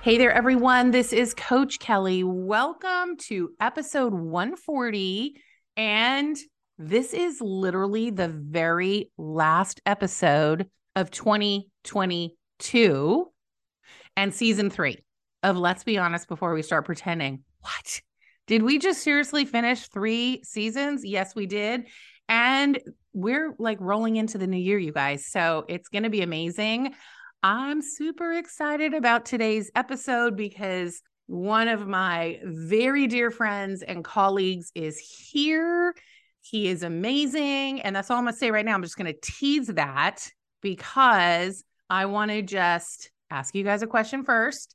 Hey there, everyone. This is Coach Kelly. Welcome to episode 140. And this is literally the very last episode of 2022 and season three of Let's Be Honest Before We Start Pretending. What? Did we just seriously finish three seasons? Yes, we did. And we're like rolling into the new year, you guys. So it's going to be amazing. I'm super excited about today's episode because one of my very dear friends and colleagues is here. He is amazing. And that's all I'm going to say right now. I'm just going to tease that because I want to just ask you guys a question first.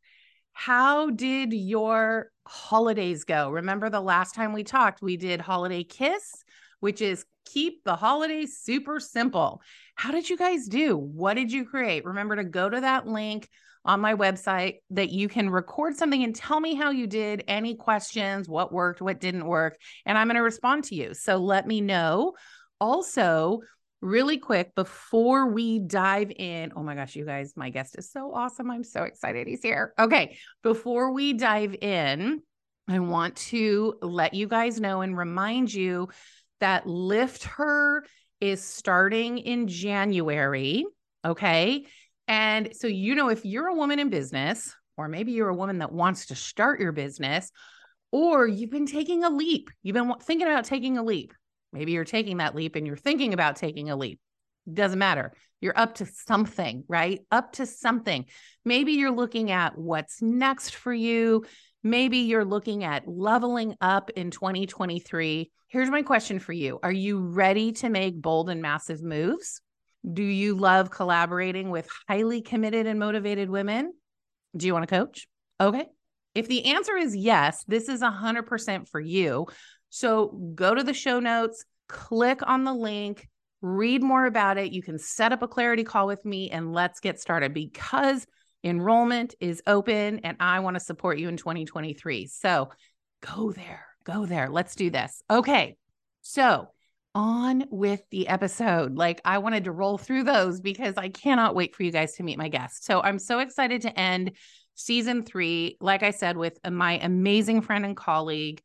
How did your holidays go? Remember the last time we talked, we did Holiday Kiss, which is keep the holidays super simple. How did you guys do? What did you create? Remember to go to that link on my website that you can record something and tell me how you did, any questions, what worked, what didn't work, and I'm going to respond to you. So let me know. Also, really quick before we dive in, oh my gosh, you guys, my guest is so awesome. I'm so excited he's here. Okay, before we dive in, I want to let you guys know and remind you that Lift Her is starting in January. Okay. And so, you know, if you're a woman in business, or maybe you're a woman that wants to start your business, or you've been taking a leap, you've been thinking about taking a leap. Maybe you're taking that leap and you're thinking about taking a leap. Doesn't matter. You're up to something, right? Up to something. Maybe you're looking at what's next for you. Maybe you're looking at leveling up in 2023. Here's my question for you Are you ready to make bold and massive moves? Do you love collaborating with highly committed and motivated women? Do you want to coach? Okay. If the answer is yes, this is 100% for you. So go to the show notes, click on the link, read more about it. You can set up a clarity call with me and let's get started because Enrollment is open and I want to support you in 2023. So go there, go there. Let's do this. Okay. So, on with the episode. Like, I wanted to roll through those because I cannot wait for you guys to meet my guests. So, I'm so excited to end season three, like I said, with my amazing friend and colleague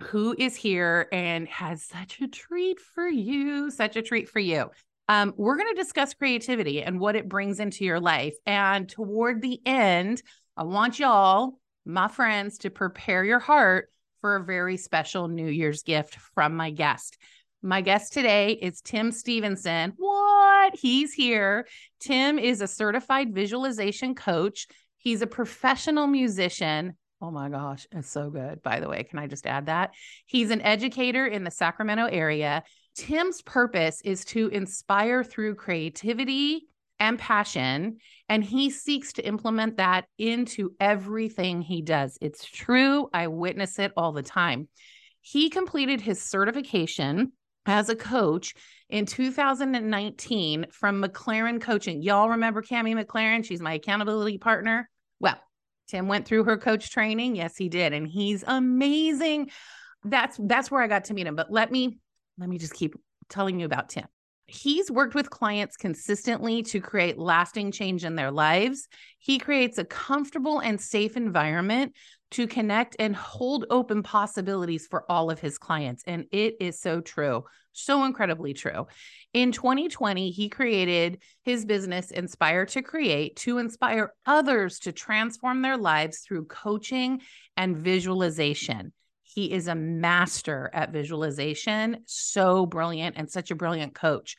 who is here and has such a treat for you, such a treat for you. Um, we're going to discuss creativity and what it brings into your life. And toward the end, I want y'all, my friends, to prepare your heart for a very special New Year's gift from my guest. My guest today is Tim Stevenson. What? He's here. Tim is a certified visualization coach. He's a professional musician. Oh my gosh, it's so good. By the way, can I just add that? He's an educator in the Sacramento area. Tim's purpose is to inspire through creativity and passion, and he seeks to implement that into everything he does. It's true. I witness it all the time. He completed his certification as a coach in 2019 from McLaren Coaching. Y'all remember Cami McLaren? She's my accountability partner. Well, Tim went through her coach training. Yes, he did, and he's amazing. That's that's where I got to meet him. But let me let me just keep telling you about Tim. He's worked with clients consistently to create lasting change in their lives. He creates a comfortable and safe environment to connect and hold open possibilities for all of his clients. And it is so true, so incredibly true. In 2020, he created his business, Inspire to Create, to inspire others to transform their lives through coaching and visualization. He is a master at visualization, so brilliant and such a brilliant coach.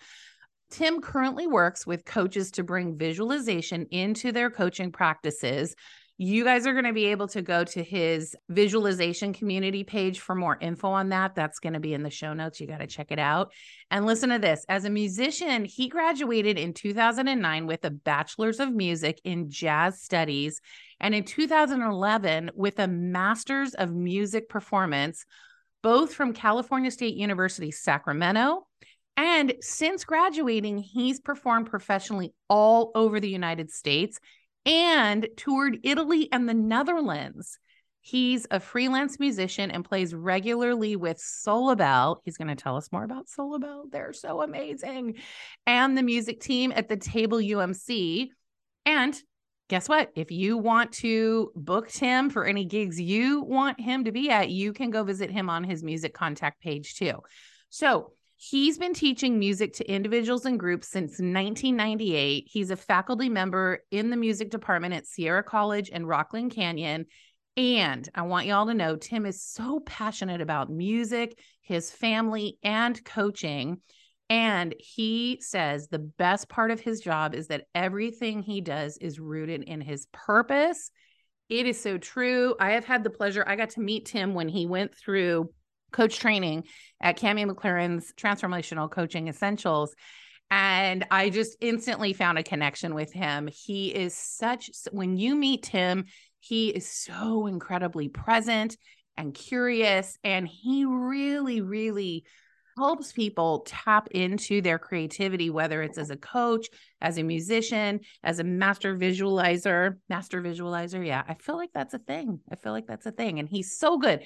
Tim currently works with coaches to bring visualization into their coaching practices. You guys are going to be able to go to his visualization community page for more info on that. That's going to be in the show notes. You got to check it out. And listen to this as a musician, he graduated in 2009 with a bachelor's of music in jazz studies and in 2011 with a master's of music performance, both from California State University, Sacramento and since graduating, he's performed professionally all over the United States and toured Italy and the Netherlands. He's a freelance musician and plays regularly with Solabel. He's going to tell us more about Solabel. They're so amazing. And the music team at the Table UMC. And guess what? If you want to book Tim for any gigs you want him to be at, you can go visit him on his music contact page too. So He's been teaching music to individuals and groups since 1998. He's a faculty member in the music department at Sierra College and Rockland Canyon. And I want y'all to know Tim is so passionate about music, his family, and coaching. And he says the best part of his job is that everything he does is rooted in his purpose. It is so true. I have had the pleasure, I got to meet Tim when he went through coach training at Cami McLaren's Transformational Coaching Essentials. And I just instantly found a connection with him. He is such, when you meet him, he is so incredibly present and curious. And he really, really helps people tap into their creativity, whether it's as a coach, as a musician, as a master visualizer. Master visualizer. Yeah, I feel like that's a thing. I feel like that's a thing. And he's so good.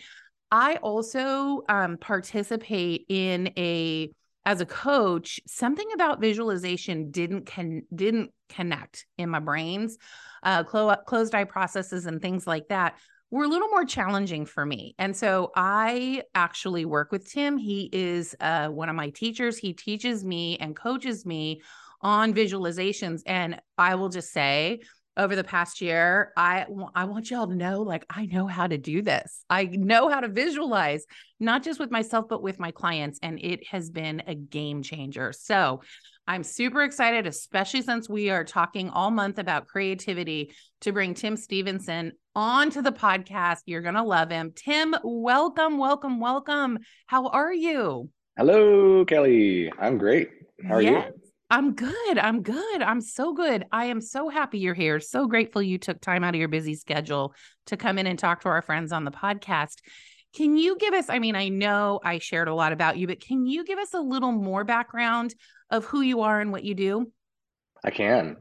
I also um, participate in a as a coach. Something about visualization didn't can didn't connect in my brains. Uh, clo- closed eye processes and things like that were a little more challenging for me. And so I actually work with Tim. He is uh, one of my teachers. He teaches me and coaches me on visualizations. And I will just say, over the past year i i want y'all to know like i know how to do this. I know how to visualize not just with myself but with my clients and it has been a game changer. So i'm super excited especially since we are talking all month about creativity to bring tim stevenson onto the podcast. You're going to love him. Tim welcome welcome welcome. How are you? Hello kelly. I'm great. How are yes. you I'm good. I'm good. I'm so good. I am so happy you're here. So grateful you took time out of your busy schedule to come in and talk to our friends on the podcast. Can you give us, I mean, I know I shared a lot about you, but can you give us a little more background of who you are and what you do? I can.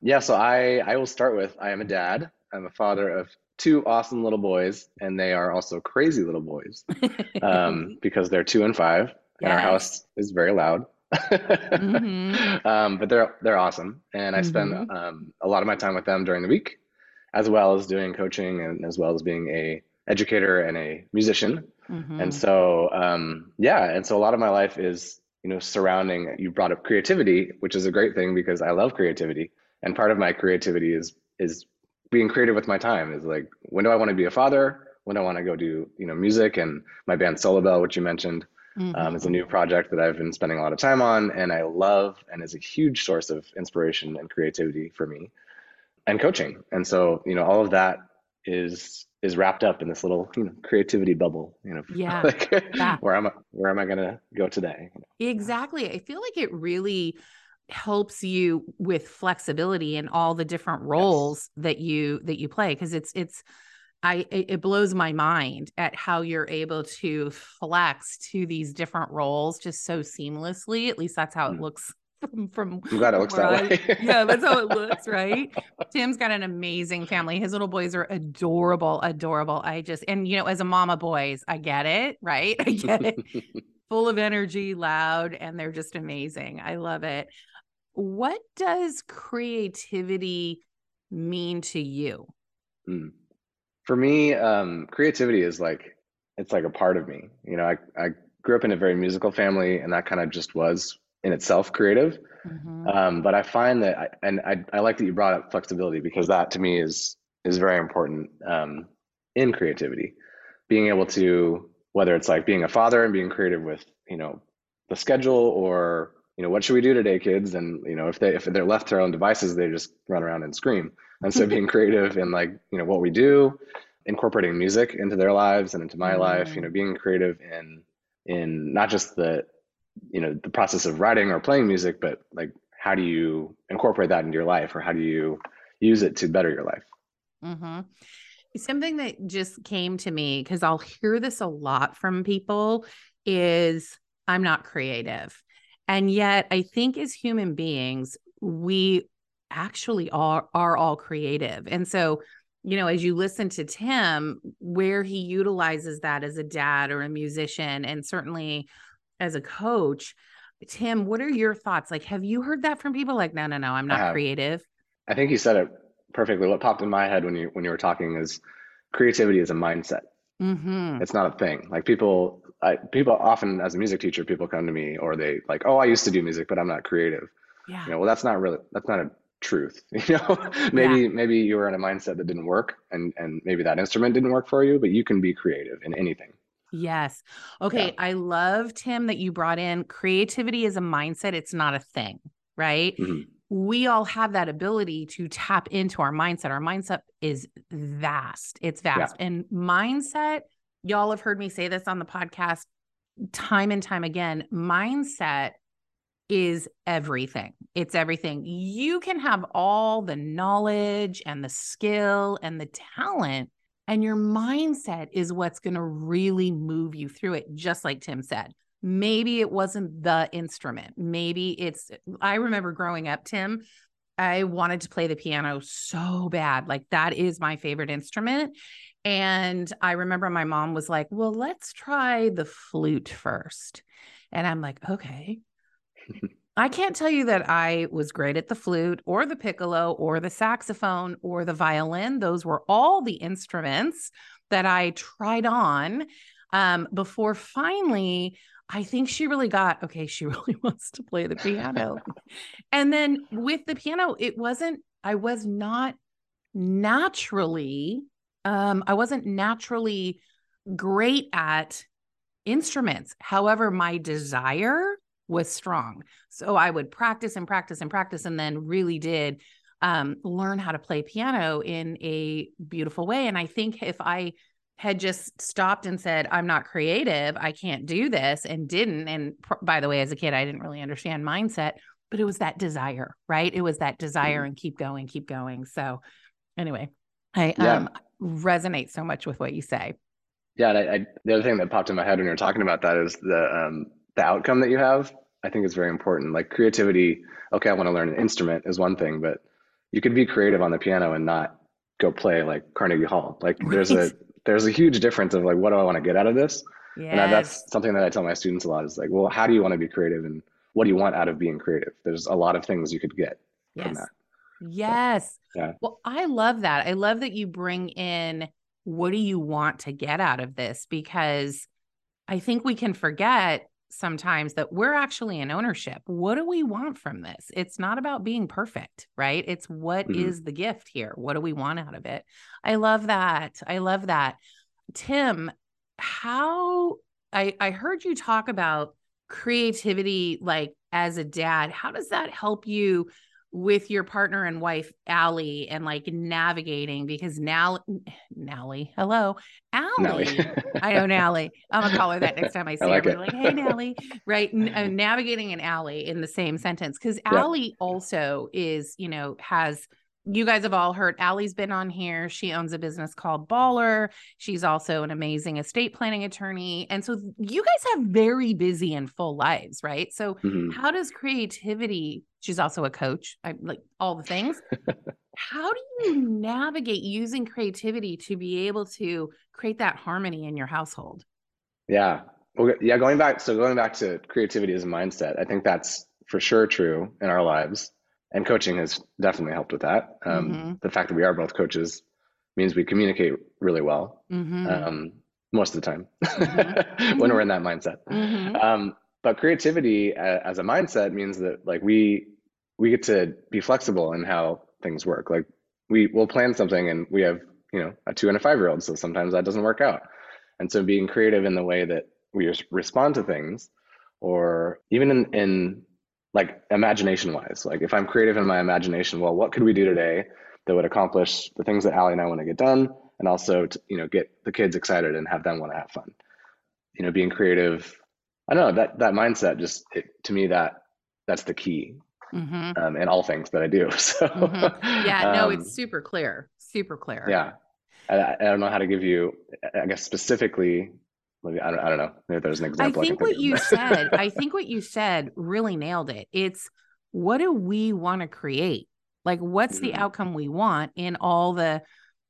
Yeah, so I I will start with I am a dad. I'm a father of two awesome little boys, and they are also crazy little boys um, because they're two and five, and our house is very loud mm-hmm. um, but they're they're awesome, and I mm-hmm. spend um, a lot of my time with them during the week, as well as doing coaching and as well as being a educator and a musician. Mm-hmm. And so, um, yeah, and so a lot of my life is you know surrounding. You brought up creativity, which is a great thing because I love creativity, and part of my creativity is is being creative with my time. Is like when do I want to be a father? When do I want to go do you know music and my band Solabel, which you mentioned mm-hmm. um, is a new project that I've been spending a lot of time on, and I love and is a huge source of inspiration and creativity for me, and coaching. And so, you know, all of that is is wrapped up in this little you know, creativity bubble. You know, yeah, like, yeah. where am I? Where am I going to go today? Exactly. I feel like it really helps you with flexibility in all the different roles yes. that you that you play because it's it's I it blows my mind at how you're able to flex to these different roles just so seamlessly. At least that's how it mm. looks from, from I'm glad it looks that I, way. yeah, that's how it looks, right? Tim's got an amazing family. His little boys are adorable, adorable. I just and you know, as a mama boys, I get it, right? I get it. Full of energy, loud, and they're just amazing. I love it. What does creativity mean to you? Mm for me, um, creativity is like it's like a part of me. You know, I I grew up in a very musical family, and that kind of just was in itself creative. Mm-hmm. Um, but I find that, I, and I I like that you brought up flexibility because that to me is is very important um, in creativity. Being able to whether it's like being a father and being creative with you know the schedule or you know, what should we do today, kids? And you know, if they if they're left to their own devices, they just run around and scream. And so being creative in like, you know, what we do, incorporating music into their lives and into my mm. life, you know, being creative in in not just the, you know, the process of writing or playing music, but like how do you incorporate that into your life or how do you use it to better your life? Mm-hmm. Something that just came to me because I'll hear this a lot from people is I'm not creative. And yet, I think as human beings, we actually are, are all creative. And so, you know, as you listen to Tim, where he utilizes that as a dad or a musician, and certainly as a coach, Tim, what are your thoughts? Like, have you heard that from people? Like, no, no, no, I'm not I creative. I think you said it perfectly. What popped in my head when you when you were talking is creativity is a mindset. Mm-hmm. It's not a thing. Like people, I, people often as a music teacher, people come to me or they like, oh, I used to do music, but I'm not creative. Yeah. You know, well, that's not really that's not a truth. You know, maybe yeah. maybe you were in a mindset that didn't work, and and maybe that instrument didn't work for you, but you can be creative in anything. Yes. Okay. Yeah. I love Tim that you brought in creativity is a mindset. It's not a thing, right? Mm-hmm we all have that ability to tap into our mindset. Our mindset is vast. It's vast. Yeah. And mindset, y'all have heard me say this on the podcast time and time again. Mindset is everything. It's everything. You can have all the knowledge and the skill and the talent, and your mindset is what's going to really move you through it, just like Tim said maybe it wasn't the instrument. Maybe it's i remember growing up tim i wanted to play the piano so bad. Like that is my favorite instrument. And i remember my mom was like well let's try the flute first. And i'm like okay. I can't tell you that I was great at the flute or the piccolo or the saxophone or the violin. Those were all the instruments that I tried on um, before finally I think she really got okay, she really wants to play the piano. and then with the piano, it wasn't, I was not naturally, um, I wasn't naturally great at instruments. However, my desire was strong. So I would practice and practice and practice and then really did um, learn how to play piano in a beautiful way. And I think if I had just stopped and said, I'm not creative, I can't do this, and didn't. And pr- by the way, as a kid, I didn't really understand mindset, but it was that desire, right? It was that desire mm-hmm. and keep going, keep going. So, anyway, I yeah. um, resonate so much with what you say. Yeah, and I, I, the other thing that popped in my head when you were talking about that is the um, the outcome that you have. I think is very important. Like creativity. Okay, I want to learn an instrument is one thing, but you could be creative on the piano and not go play like Carnegie Hall. Like right. there's a there's a huge difference of like what do I want to get out of this? Yes. And I, that's something that I tell my students a lot is like, well, how do you want to be creative and what do you want out of being creative? There's a lot of things you could get yes. from that. Yes. So, yeah. Well, I love that. I love that you bring in what do you want to get out of this because I think we can forget sometimes that we're actually in ownership. What do we want from this? It's not about being perfect, right? It's what mm-hmm. is the gift here? What do we want out of it? I love that. I love that. Tim, how I I heard you talk about creativity like as a dad. How does that help you with your partner and wife Allie and like navigating because now Nally, hello, Allie. I know Nally. I'm gonna call her that next time I see I like her. Like, hey Nally, right? N- uh, navigating an Allie in the same sentence because Allie also is, you know, has you guys have all heard Allie's been on here. She owns a business called Baller. She's also an amazing estate planning attorney. And so you guys have very busy and full lives, right? So mm-hmm. how does creativity, she's also a coach, I like all the things. how do you navigate using creativity to be able to create that harmony in your household? Yeah. Well, yeah, going back so going back to creativity as a mindset, I think that's for sure true in our lives and coaching has definitely helped with that. Um, mm-hmm. The fact that we are both coaches means we communicate really well mm-hmm. um, most of the time mm-hmm. when we're in that mindset. Mm-hmm. Um, but creativity uh, as a mindset means that like we we get to be flexible in how things work. Like we will plan something and we have you know a two and a five year old, so sometimes that doesn't work out. And so being creative in the way that we respond to things, or even in, in like imagination wise. Like if I'm creative in my imagination, well, what could we do today that would accomplish the things that Allie and I want to get done, and also to, you know get the kids excited and have them want to have fun. You know, being creative. I don't know that that mindset just it, to me that that's the key mm-hmm. um, in all things that I do. So mm-hmm. yeah, no, um, it's super clear, super clear. Yeah, I, I, don't know how to give you, I guess specifically. Maybe I don't, I don't know. Maybe there's an example. I think, I what you said. I think what you said really nailed it. It's what do we want to create? Like, what's mm-hmm. the outcome we want in all the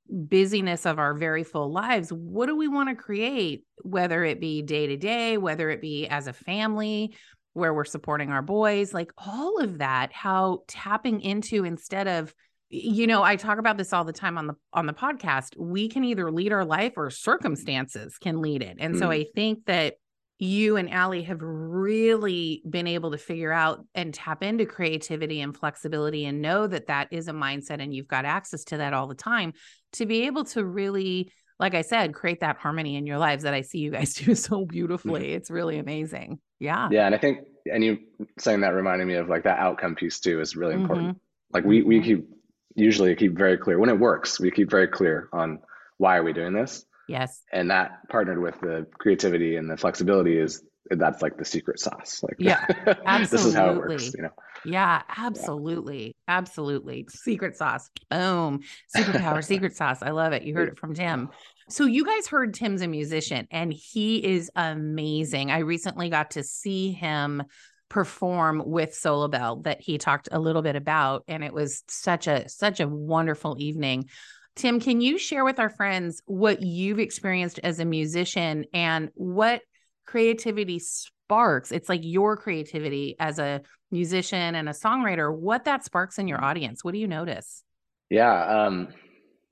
busyness of our very full lives? What do we want to create? Whether it be day to day, whether it be as a family, where we're supporting our boys, like all of that, how tapping into instead of you know i talk about this all the time on the on the podcast we can either lead our life or circumstances can lead it and mm. so i think that you and Allie have really been able to figure out and tap into creativity and flexibility and know that that is a mindset and you've got access to that all the time to be able to really like I said create that harmony in your lives that I see you guys do so beautifully. Mm-hmm. It's really amazing. Yeah. Yeah, and I think and you saying that reminded me of like that outcome piece too is really important. Mm-hmm. Like we we mm-hmm. keep usually keep very clear when it works, we keep very clear on why are we doing this? Yes. And that partnered with the creativity and the flexibility is that's like the secret sauce. Like yeah, absolutely. this is how it works, you know. Yeah, absolutely. Yeah. Absolutely. Secret sauce. Boom. Superpower secret sauce. I love it. You heard it from Tim. So you guys heard Tim's a musician and he is amazing. I recently got to see him perform with Solabel that he talked a little bit about and it was such a such a wonderful evening. Tim, can you share with our friends what you've experienced as a musician and what creativity sparks? It's like your creativity as a musician and a songwriter, what that sparks in your audience. What do you notice? Yeah, um,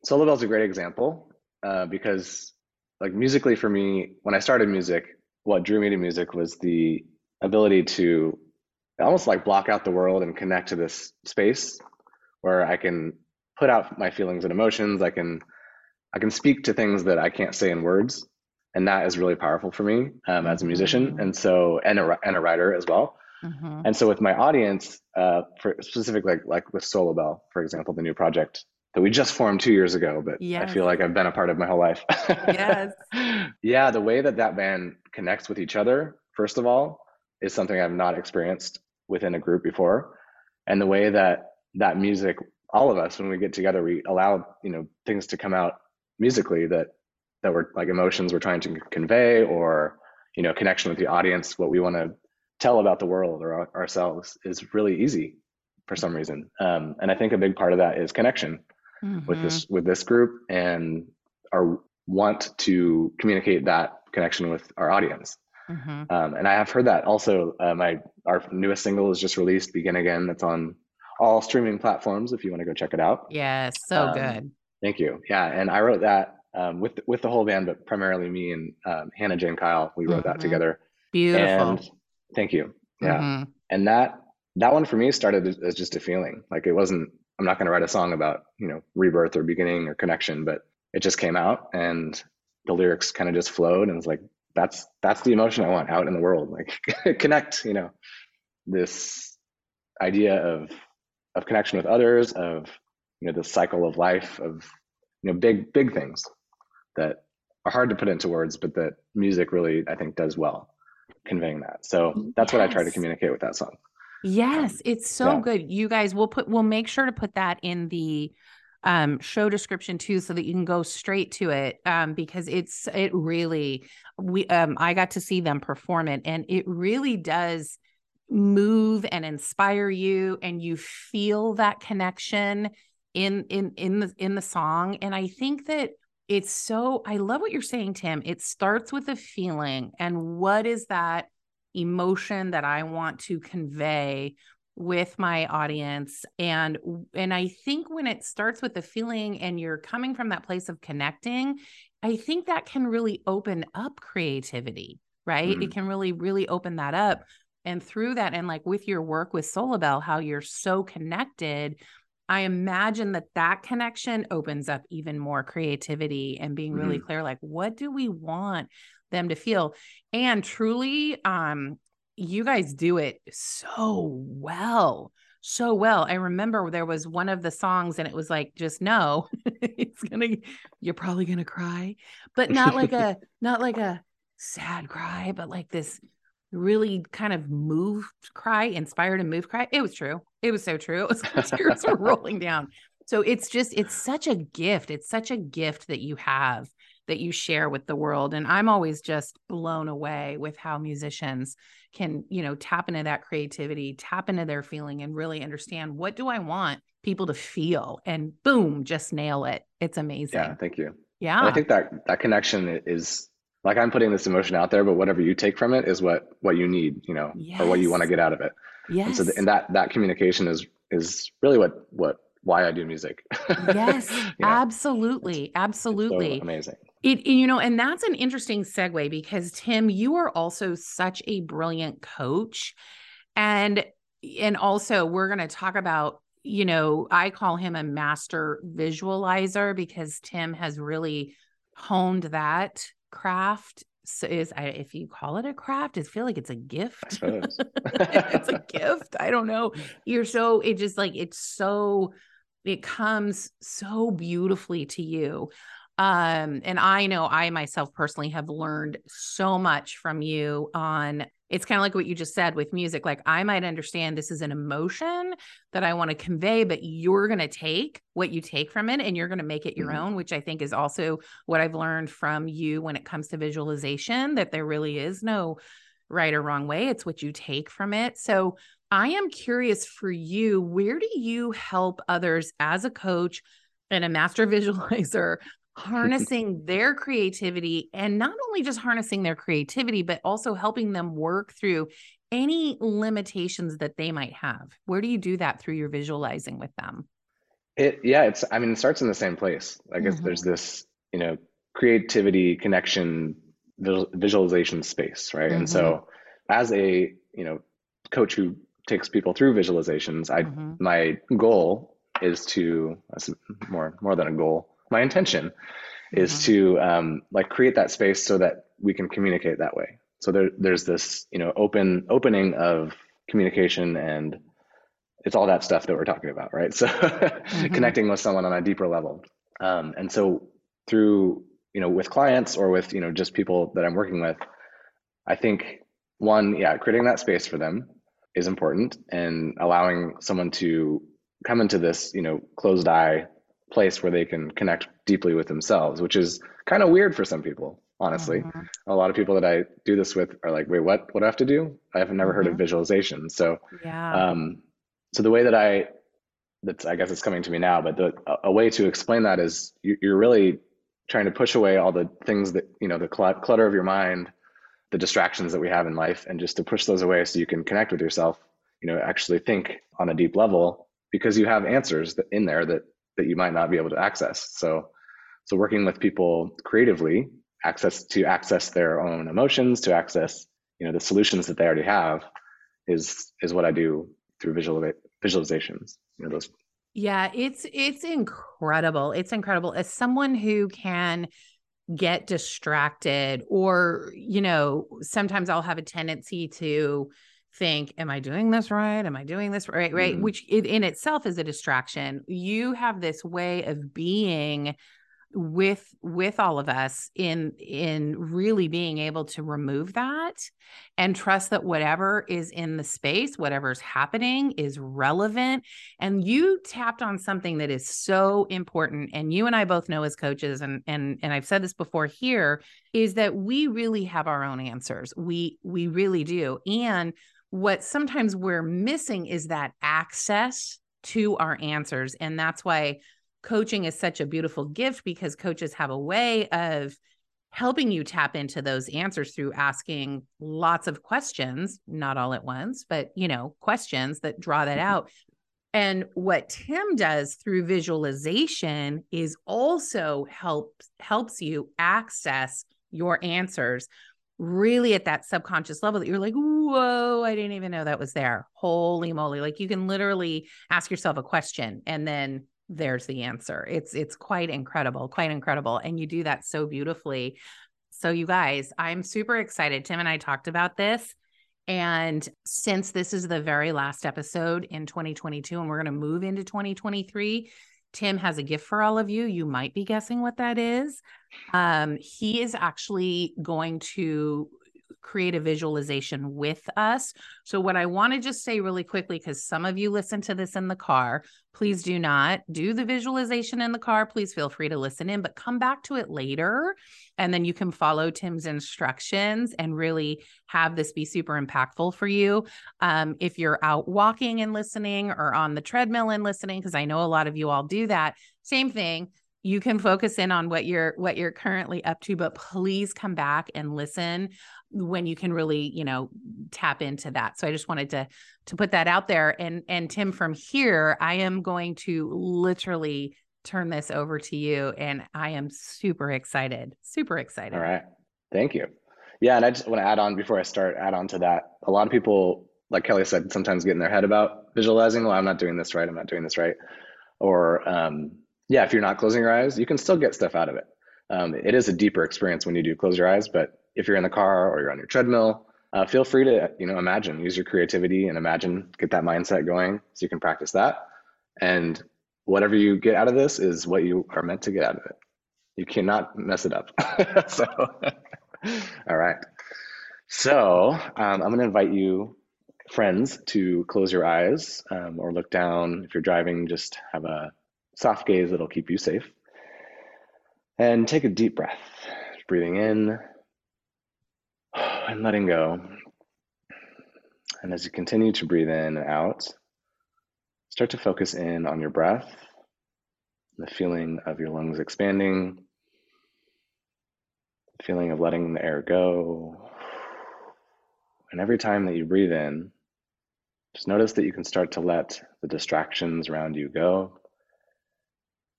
Sola Bell's a great example uh, because, like, musically for me, when I started music, what drew me to music was the ability to almost like block out the world and connect to this space where I can put out my feelings and emotions. I can I can speak to things that I can't say in words, and that is really powerful for me um, as a musician, mm-hmm. and so and a and a writer as well. Mm-hmm. And so with my audience, uh, for specifically like like with Solabel, for example, the new project that we just formed two years ago, but yes. I feel like I've been a part of my whole life. yes. Yeah, the way that that band connects with each other, first of all, is something I've not experienced within a group before, and the way that that music all of us when we get together we allow you know things to come out musically that that we're like emotions we're trying to convey or you know connection with the audience what we want to tell about the world or ourselves is really easy for some reason. Um, and i think a big part of that is connection mm-hmm. with this with this group and our want to communicate that connection with our audience mm-hmm. um, and i have heard that also uh, my our newest single is just released begin again that's on all streaming platforms if you want to go check it out. Yes, so um, good. Thank you. Yeah, and I wrote that um, with with the whole band, but primarily me and um, Hannah Jane Kyle. We wrote mm-hmm. that together. Beautiful. And thank you. Yeah, mm-hmm. and that that one for me started as, as just a feeling. Like it wasn't. I'm not going to write a song about you know rebirth or beginning or connection, but it just came out, and the lyrics kind of just flowed, and it's like that's that's the emotion I want out in the world. Like connect. You know, this idea of of connection with others, of you know the cycle of life, of you know big big things that are hard to put into words, but that music really I think does well conveying that. So that's yes. what I try to communicate with that song. Yes, um, it's so yeah. good. You guys we'll put we'll make sure to put that in the um show description too so that you can go straight to it um because it's it really we um I got to see them perform it and it really does move and inspire you and you feel that connection in in in the in the song and i think that it's so i love what you're saying tim. It starts with a feeling and what is that emotion that i want to convey with my audience and and i think when it starts with the feeling and you're coming from that place of connecting i think that can really open up creativity right mm-hmm. it can really really open that up and through that and like with your work with Solabel how you're so connected i imagine that that connection opens up even more creativity and being really mm-hmm. clear like what do we want them to feel and truly um you guys do it so well so well. I remember there was one of the songs and it was like, just no, it's gonna, you're probably gonna cry, but not like a, not like a sad cry, but like this really kind of moved cry, inspired and moved cry. It was true. It was so true. It was like tears were rolling down. So it's just, it's such a gift. It's such a gift that you have that you share with the world. And I'm always just blown away with how musicians can, you know, tap into that creativity, tap into their feeling and really understand what do I want people to feel and boom, just nail it. It's amazing. Yeah, thank you. Yeah. And I think that that connection is like I'm putting this emotion out there, but whatever you take from it is what what you need, you know, yes. or what you want to get out of it. Yes. And so, the, and that that communication is is really what what why I do music. yes, absolutely, absolutely, so amazing. It, you know, and that's an interesting segue because Tim, you are also such a brilliant coach. And and also we're going to talk about, you know, I call him a master visualizer because Tim has really honed that craft so is I, if you call it a craft, I feel like it's a gift. it's a gift. I don't know. You're so it just like it's so it comes so beautifully to you um and i know i myself personally have learned so much from you on it's kind of like what you just said with music like i might understand this is an emotion that i want to convey but you're going to take what you take from it and you're going to make it your mm-hmm. own which i think is also what i've learned from you when it comes to visualization that there really is no right or wrong way it's what you take from it so i am curious for you where do you help others as a coach and a master visualizer harnessing their creativity and not only just harnessing their creativity, but also helping them work through any limitations that they might have. Where do you do that through your visualizing with them? It, yeah, it's, I mean, it starts in the same place. I guess mm-hmm. there's this, you know, creativity, connection, visualization space, right? Mm-hmm. And so as a, you know, coach who takes people through visualizations, I, mm-hmm. my goal is to, that's more, more than a goal, my intention is mm-hmm. to um, like create that space so that we can communicate that way so there, there's this you know open opening of communication and it's all that stuff that we're talking about right so mm-hmm. connecting with someone on a deeper level um, and so through you know with clients or with you know just people that i'm working with i think one yeah creating that space for them is important and allowing someone to come into this you know closed eye place where they can connect deeply with themselves, which is kind of weird for some people, honestly. Mm-hmm. A lot of people that I do this with are like, wait, what, what do I have to do? I have never mm-hmm. heard of mm-hmm. visualization. So, yeah. um, so the way that I, that's, I guess it's coming to me now, but the, a, a way to explain that is you, you're really trying to push away all the things that, you know, the clutter of your mind, the distractions that we have in life, and just to push those away so you can connect with yourself, you know, actually think on a deep level because you have answers that in there that that you might not be able to access. So, so working with people creatively, access to access their own emotions, to access you know the solutions that they already have, is is what I do through visual visualizations. You know those. Yeah, it's it's incredible. It's incredible as someone who can get distracted or you know sometimes i'll have a tendency to think am i doing this right? Am i doing this right? right? Mm. which in itself is a distraction. You have this way of being with with all of us in in really being able to remove that and trust that whatever is in the space whatever's happening is relevant. And you tapped on something that is so important and you and I both know as coaches and and and I've said this before here is that we really have our own answers. We we really do. And what sometimes we're missing is that access to our answers. And that's why coaching is such a beautiful gift because coaches have a way of helping you tap into those answers through asking lots of questions, not all at once, but you know, questions that draw that mm-hmm. out. And what Tim does through visualization is also helps helps you access your answers really at that subconscious level that you're like, whoa, I didn't even know that was there. Holy moly. Like you can literally ask yourself a question and then there's the answer. It's it's quite incredible, quite incredible. And you do that so beautifully. So you guys, I'm super excited. Tim and I talked about this And since this is the very last episode in 2022 and we're going to move into 2023, Tim has a gift for all of you. You might be guessing what that is. Um, he is actually going to create a visualization with us. So, what I want to just say really quickly, because some of you listen to this in the car, please do not do the visualization in the car. Please feel free to listen in, but come back to it later. And then you can follow Tim's instructions and really have this be super impactful for you. Um, if you're out walking and listening or on the treadmill and listening, because I know a lot of you all do that, same thing you can focus in on what you're what you're currently up to but please come back and listen when you can really you know tap into that. So i just wanted to to put that out there. And and tim from here i am going to literally turn this over to you and i am super excited super excited. All right. Thank you. Yeah and i just want to add on before i start add on to that. A lot of people like kelly said sometimes get in their head about visualizing well i'm not doing this right i'm not doing this right. Or um, yeah, if you're not closing your eyes, you can still get stuff out of it. Um, it is a deeper experience when you do close your eyes, but if you're in the car or you're on your treadmill, uh, feel free to you know imagine, use your creativity and imagine, get that mindset going, so you can practice that. And whatever you get out of this is what you are meant to get out of it. You cannot mess it up. so, all right. So um, I'm going to invite you, friends, to close your eyes um, or look down. If you're driving, just have a soft gaze that'll keep you safe. And take a deep breath, breathing in and letting go. And as you continue to breathe in and out, start to focus in on your breath, the feeling of your lungs expanding, the feeling of letting the air go. And every time that you breathe in, just notice that you can start to let the distractions around you go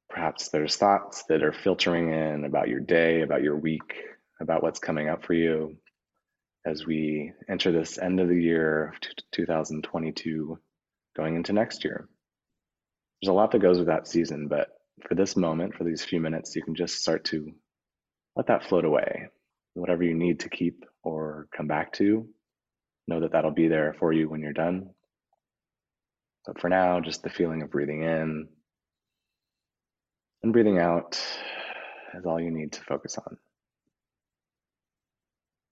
Perhaps there's thoughts that are filtering in about your day, about your week, about what's coming up for you as we enter this end of the year 2022 going into next year. There's a lot that goes with that season, but for this moment, for these few minutes, you can just start to let that float away. Whatever you need to keep or come back to, know that that'll be there for you when you're done. But for now, just the feeling of breathing in, and breathing out is all you need to focus on.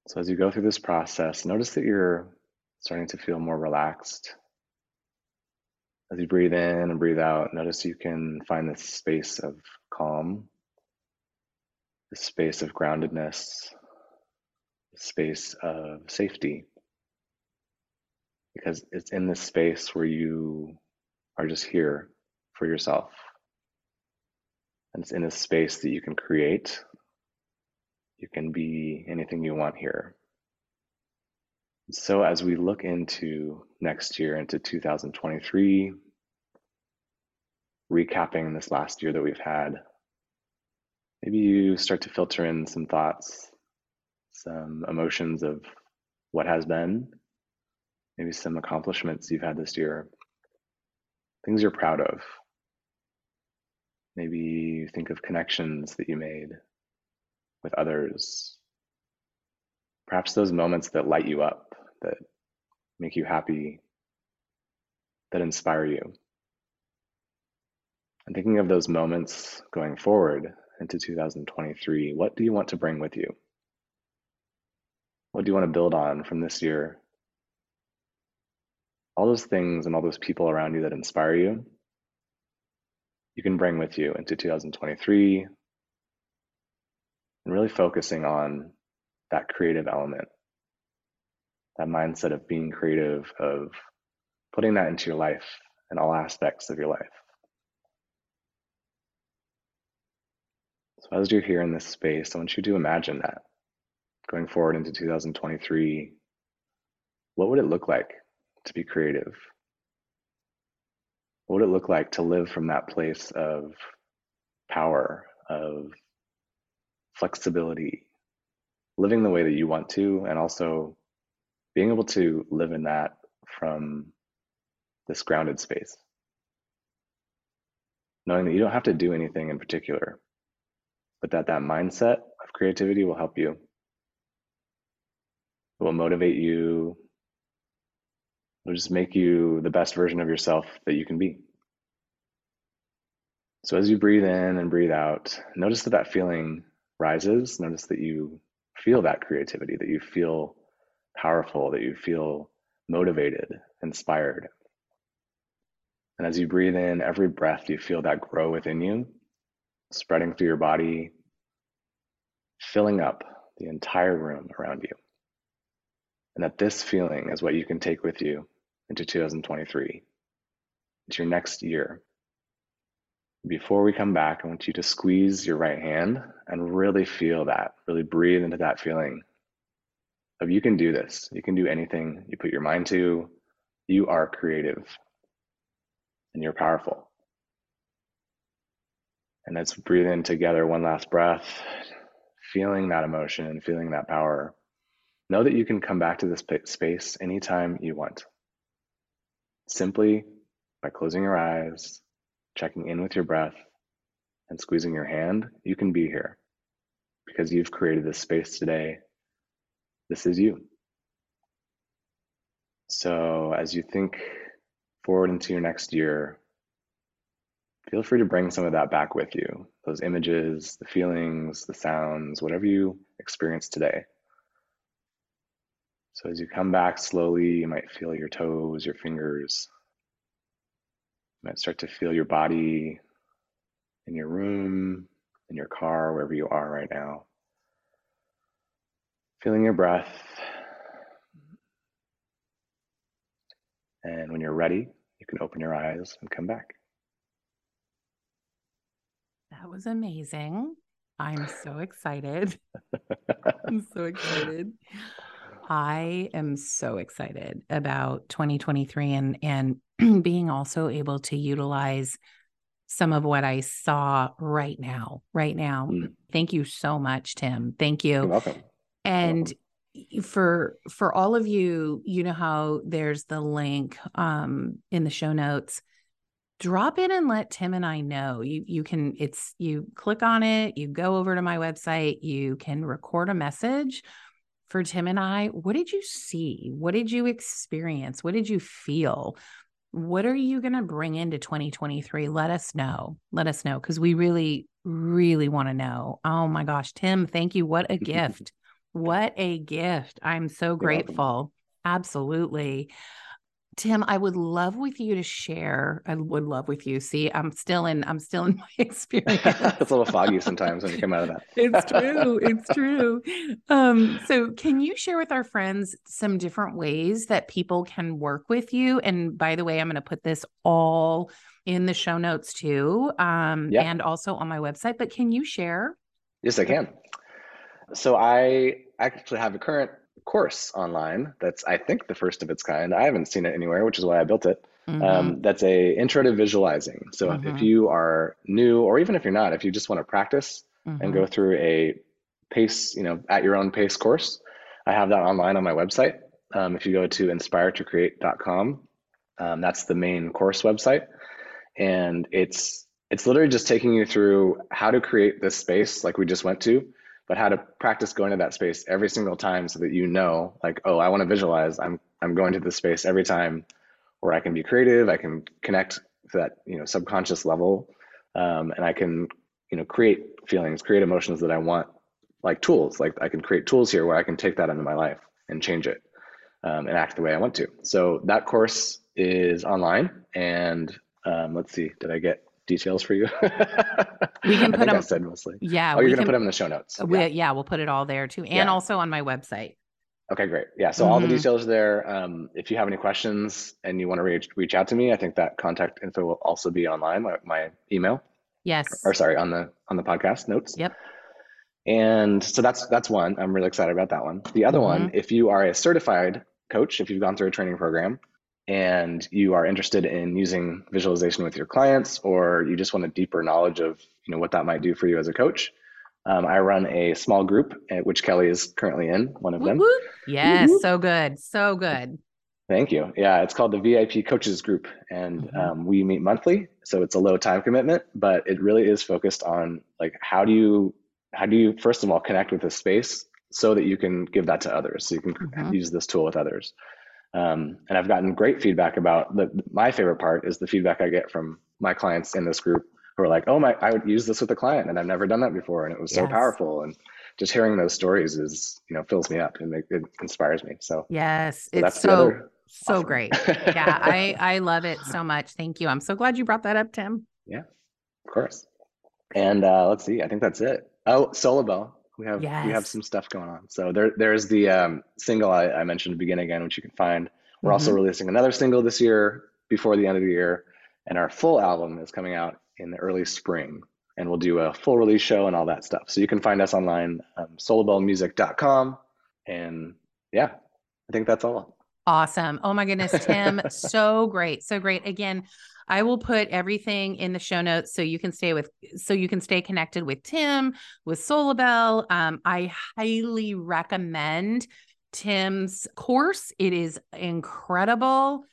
So, as you go through this process, notice that you're starting to feel more relaxed. As you breathe in and breathe out, notice you can find this space of calm, this space of groundedness, this space of safety. Because it's in this space where you are just here for yourself. And it's in a space that you can create. You can be anything you want here. So, as we look into next year, into 2023, recapping this last year that we've had, maybe you start to filter in some thoughts, some emotions of what has been, maybe some accomplishments you've had this year, things you're proud of, Maybe you think of connections that you made with others. Perhaps those moments that light you up, that make you happy, that inspire you. And thinking of those moments going forward into 2023, what do you want to bring with you? What do you want to build on from this year? All those things and all those people around you that inspire you, you can bring with you into 2023 and really focusing on that creative element, that mindset of being creative, of putting that into your life and all aspects of your life. So, as you're here in this space, I want you to imagine that going forward into 2023, what would it look like to be creative? what would it look like to live from that place of power, of flexibility, living the way that you want to, and also being able to live in that from this grounded space? Knowing that you don't have to do anything in particular, but that that mindset of creativity will help you. It will motivate you It'll just make you the best version of yourself that you can be. So as you breathe in and breathe out, notice that that feeling rises. Notice that you feel that creativity, that you feel powerful, that you feel motivated, inspired. And as you breathe in, every breath, you feel that grow within you, spreading through your body, filling up the entire room around you. And that this feeling is what you can take with you into 2023, into your next year. Before we come back, I want you to squeeze your right hand and really feel that, really breathe into that feeling of you can do this. You can do anything you put your mind to. You are creative and you're powerful. And let's breathe in together one last breath, feeling that emotion and feeling that power. Know that you can come back to this space anytime you want. Simply by closing your eyes, checking in with your breath, and squeezing your hand, you can be here because you've created this space today. This is you. So, as you think forward into your next year, feel free to bring some of that back with you those images, the feelings, the sounds, whatever you experience today. So, as you come back slowly, you might feel your toes, your fingers. Might start to feel your body in your room, in your car, wherever you are right now. Feeling your breath. And when you're ready, you can open your eyes and come back. That was amazing. I'm so excited. I'm so excited. I am so excited about 2023 and and being also able to utilize some of what I saw right now. Right now. Mm. Thank you so much, Tim. Thank you. You're welcome. And welcome. for for all of you, you know how there's the link um in the show notes drop in and let Tim and I know. You you can it's you click on it, you go over to my website, you can record a message for Tim and I. What did you see? What did you experience? What did you feel? What are you going to bring into 2023? Let us know. Let us know cuz we really really want to know. Oh my gosh, Tim, thank you. What a gift. what a gift. I'm so grateful. Absolutely. Tim, I would love with you to share. I would love with you. See, I'm still in. I'm still in my experience. it's a little foggy sometimes when you come out of that. it's true. It's true. Um, so, can you share with our friends some different ways that people can work with you? And by the way, I'm going to put this all in the show notes too, um, yeah. and also on my website. But can you share? Yes, I can. So, I actually have a current course online that's I think the first of its kind. I haven't seen it anywhere, which is why I built it. Mm-hmm. Um, that's a intro to visualizing. So mm-hmm. if, if, you are new, or even if you're not, if you just want to practice mm-hmm. and go mm-hmm. through a pace, you know, at your own pace course, I have that online on my website. Um, if you go to inspiretocreate.com, um, that's the main course website, and it's it's literally just taking you through how to create this space like we just went to but how to practice going to that space every single time so that you know like oh i want to visualize i'm i'm going to this space every time where i can be creative i can connect to that you know subconscious level um, and i can you know create feelings create emotions that i want like tools like i can create tools here where i can take that into my life and change it um, and act the way i want to. So that course is online and um, let's see did i get details for you? we can put them. I said mostly. Yeah. Oh, you're gonna put them in the show notes. We, yeah. yeah, we'll put it all there too, and yeah. also on my website. Okay, great. Yeah, so mm-hmm. all the mm-hmm. details there. Um, if you have any questions and you want to reach reach out to me, I think that contact info will also be online. My, my email. Yes. Or sorry, on the on the podcast notes. Yep. And so that's that's one. I'm really excited about that one. The other mm-hmm. one, if you are a certified coach, if you've gone through a training program, and you are interested in using visualization with your clients or you just want a deeper knowledge of you know what that might do for you as a coach um, i run a small group eh, which kelly is currently in one of them. Yes so good so good. Thank you. Yeah it's called the vip coaches group and mm-hmm. um, we meet monthly so it's a low time commitment but it really is focused on like how do you how do you first of all connect with this space so that you can give that to others so you can mm-hmm. use this tool with others Um, and I've gotten great feedback about the, my favorite part is the feedback I get from my clients in this group who are like, oh my, I would use this with a client and I've never done that before. And it was so powerful. And just hearing those stories is, you know, fills me up and it, it inspires me. So yes, so it's so, so great. yeah. I, I love it so much. Thank you. I'm so glad you brought that up, Tim. Yeah, of course. And uh, let's see, I think that's it. Oh, Solabel. We have yes. we have some stuff going on. So there there's the um, single I, I mentioned at the beginning again, which you can find. We're mm-hmm. also releasing another single this year before the end of the year, and our full album is coming out in the early spring. And we'll do a full release show and all that stuff. So you can find us online, um, solabelmusic.com. And yeah, I think that's all. Awesome. Oh my goodness, Tim. so great. So great. Again, I will put everything in the show notes so you can stay with so you can stay connected with Tim, with Solabel. Um, I highly recommend Tim's course. It is incredible.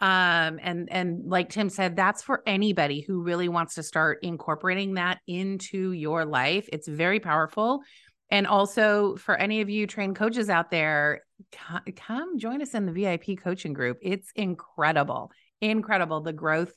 Um, and and like Tim said, that's for anybody who really wants to start incorporating that into your life. It's very powerful. And also for any of you trained coaches out there, come join us in the VIP coaching group. It's incredible incredible. The growth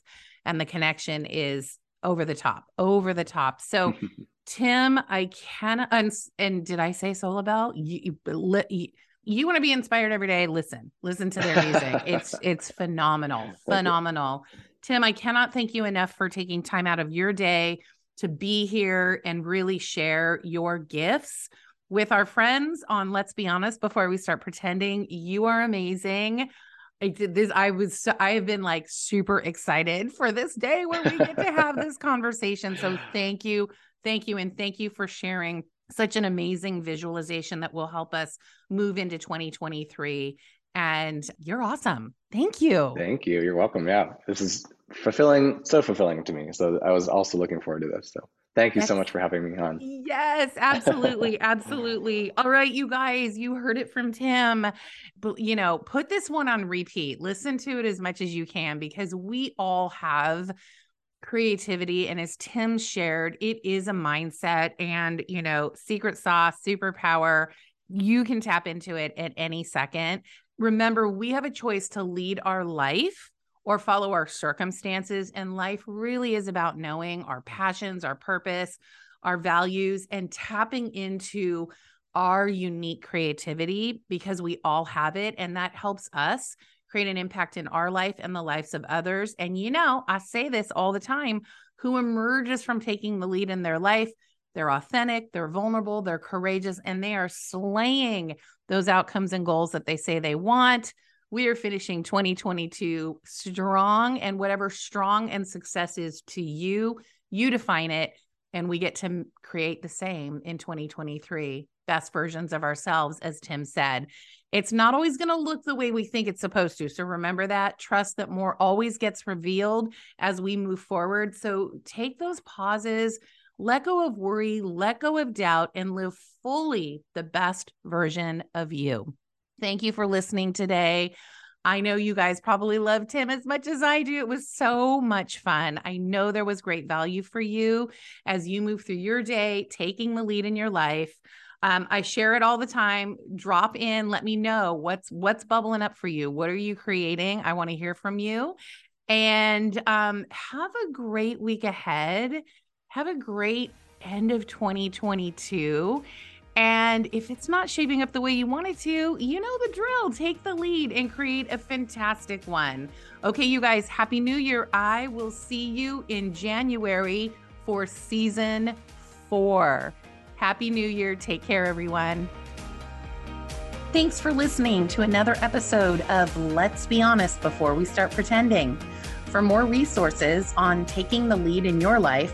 and the connection is over the top, over the top. So, Tim, I can, and, and did I say Solabel? You, you, you, you want to be inspired every day? Listen, listen to their music. it's it's phenomenal, phenomenal. Tim, I cannot thank you enough for taking time out of your day to be here and really share your gifts with our friends on Let's Be Honest before we start pretending. You are amazing. I did this. I was, I have been like super excited for this day where we get to have this conversation. So thank you. Thank you. And thank you for sharing such an amazing visualization that will help us move into 2023. And you're awesome. Thank you. Thank you. You're welcome. Yeah. This is fulfilling, so fulfilling to me. So I was also looking forward to this. So Thank you so much for having me on. Yes, absolutely. absolutely. All right, you guys, you heard it from Tim. But, you know, put this one on repeat. Listen to it as much as you can because we all have creativity. And as Tim shared, it is a mindset and, you know, secret sauce, superpower. You can tap into it at any second. Remember, we have a choice to lead our life or follow our circumstances. And life really is about knowing our passions, our purpose, our values, and tapping into our unique creativity because we all have it. And that helps us create an impact in our life and the lives of others. And you know, I say this all the time who emerges from taking the lead in their life. They're authentic, they're vulnerable, they're courageous, and they are slaying those outcomes and goals that they say they want we are finishing 2022 strong and whatever strong and success is to you, you define it. And we get to create the same in 2023, best versions of ourselves, as Tim said. It's not always going to look the way we think it's supposed to. So remember that. Trust that more always gets revealed as we move forward. So take those pauses, let go of worry, let go of doubt, and live fully the best version of you. Thank you for listening today. I know you guys probably loved him as much as I do. It was so much fun. I know there was great value for you as you move through your day, taking the lead in your life. Um, I share it all the time. Drop in, let me know what's what's bubbling up for you. What are you creating? I want to hear from you. And um, have a great week ahead. Have a great end of 2022. And if it's not shaping up the way you want it to, you know the drill. Take the lead and create a fantastic one. Okay, you guys, Happy New Year. I will see you in January for season four. Happy New Year. Take care, everyone. Thanks for listening to another episode of Let's Be Honest Before We Start Pretending. For more resources on taking the lead in your life,